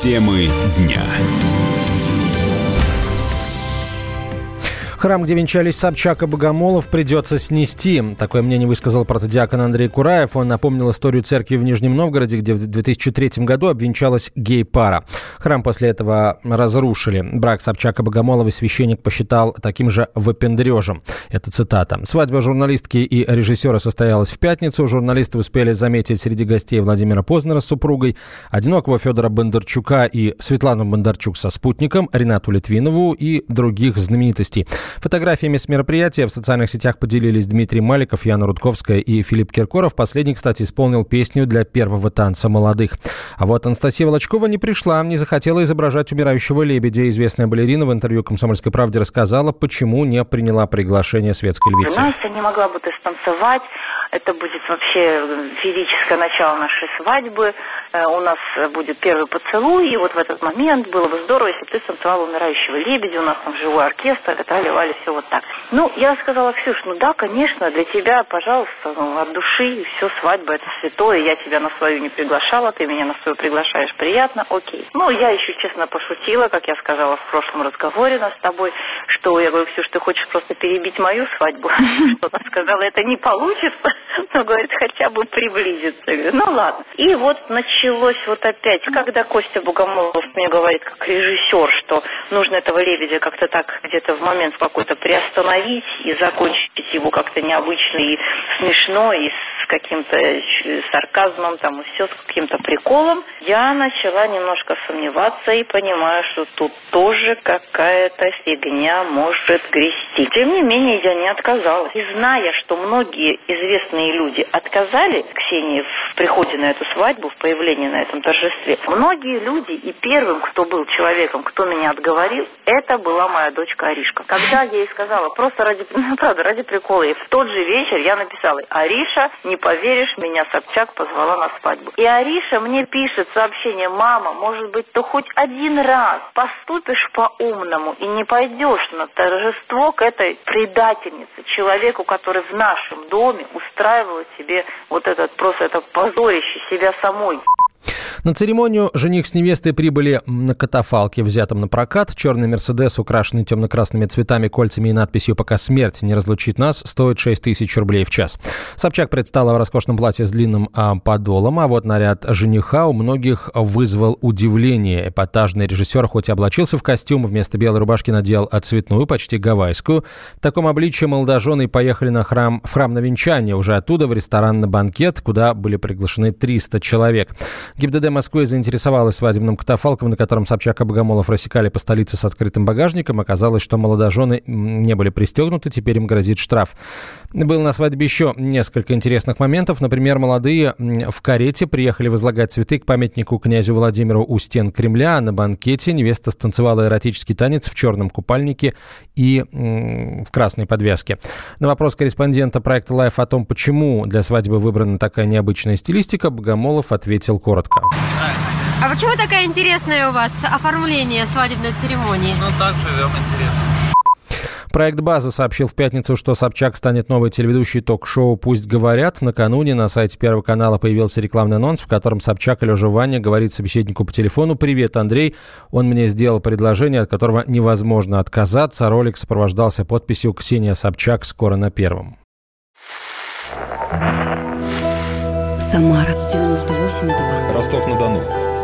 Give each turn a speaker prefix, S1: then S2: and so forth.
S1: Темы дня.
S2: Храм, где венчались Собчак и Богомолов, придется снести. Такое мнение высказал протодиакон Андрей Кураев. Он напомнил историю церкви в Нижнем Новгороде, где в 2003 году обвенчалась гей-пара. Храм после этого разрушили. Брак Собчак и Богомоловой священник посчитал таким же выпендрежем. Это цитата. Свадьба журналистки и режиссера состоялась в пятницу. Журналисты успели заметить среди гостей Владимира Познера с супругой, одинокого Федора Бондарчука и Светлану Бондарчук со спутником, Ренату Литвинову и других знаменитостей. Фотографиями с мероприятия в социальных сетях поделились Дмитрий Маликов, Яна Рудковская и Филипп Киркоров. Последний, кстати, исполнил песню для первого танца молодых. А вот Анастасия Волочкова не пришла, не захотела изображать умирающего лебедя. Известная балерина в интервью «Комсомольской правде» рассказала, почему не приняла приглашение светской львицы.
S3: Настя не могла бы ты станцевать, это будет вообще феерическое начало нашей свадьбы. Э, у нас будет первый поцелуй, и вот в этот момент было бы здорово, если бы ты станцевала умирающего лебедя, у нас там живой оркестр, это Валя, все вот так. Ну, я сказала, Ксюш, ну да, конечно, для тебя, пожалуйста, ну, от души, все, свадьба, это святое, я тебя на свою не приглашала, ты меня на свою приглашаешь, приятно, окей. Ну, я еще честно пошутила, как я сказала в прошлом разговоре нас с тобой, что я говорю, Ксюш, ты хочешь просто перебить мою свадьбу? Что она сказала, это не получится, но, говорит, хотя бы приблизиться. ну ладно. И вот началось вот опять, когда Костя Богомолов мне говорит, как режиссер, что нужно этого лебедя как-то так где-то в момент какой-то приостановить и закончить его как-то необычно и смешно, и с каким-то сарказмом, там, и все с каким-то приколом, я начала немножко сомневаться и понимаю, что тут тоже какая-то фигня может грести. Тем не менее, я не отказалась. И зная, что многие известные люди отказали Ксении в приходе на эту свадьбу, в появлении на этом торжестве, многие люди, и первым, кто был человеком, кто меня отговорил, это была моя дочка Аришка. Когда я ей сказала, просто ради, ну, правда, ради прикола, и в тот же вечер я написала, Ариша, не поверишь, меня Собчак позвала на свадьбу. И Ариша мне пишет сообщение, мама, может быть, ты хоть один раз поступишь по-умному и не пойдешь на торжество к этой предательнице, человеку, который в нашем доме устраивал себе вот этот просто это позорище себя самой.
S2: На церемонию жених с невестой прибыли на катафалке, взятом на прокат. Черный Мерседес, украшенный темно-красными цветами, кольцами и надписью «Пока смерть не разлучит нас», стоит 6 тысяч рублей в час. Собчак предстала в роскошном платье с длинным а, подолом, а вот наряд жениха у многих вызвал удивление. Эпатажный режиссер хоть и облачился в костюм, вместо белой рубашки надел цветную, почти гавайскую. В таком обличье молодожены поехали на храм, в храм на венчание, уже оттуда в ресторан на банкет, куда были приглашены 300 человек. ГИБДД Москвы заинтересовалась свадебным катафалком, на котором Собчак и Богомолов рассекали по столице с открытым багажником. Оказалось, что молодожены не были пристегнуты, теперь им грозит штраф. Было на свадьбе еще несколько интересных моментов. Например, молодые в карете приехали возлагать цветы к памятнику князю Владимиру у стен Кремля. А на банкете невеста станцевала эротический танец в черном купальнике и в красной подвязке. На вопрос корреспондента проекта Life о том, почему для свадьбы выбрана такая необычная стилистика, Богомолов ответил коротко.
S4: А почему такая интересная у вас оформление свадебной церемонии?
S5: Ну, так живем, интересно.
S2: Проект «База» сообщил в пятницу, что Собчак станет новой телеведущей ток-шоу «Пусть говорят». Накануне на сайте Первого канала появился рекламный анонс, в котором Собчак, лежа Ваня, говорит собеседнику по телефону «Привет, Андрей». Он мне сделал предложение, от которого невозможно отказаться. Ролик сопровождался подписью «Ксения Собчак скоро на Первом».
S6: Самара 98,2.
S7: Ростов-на-Дону.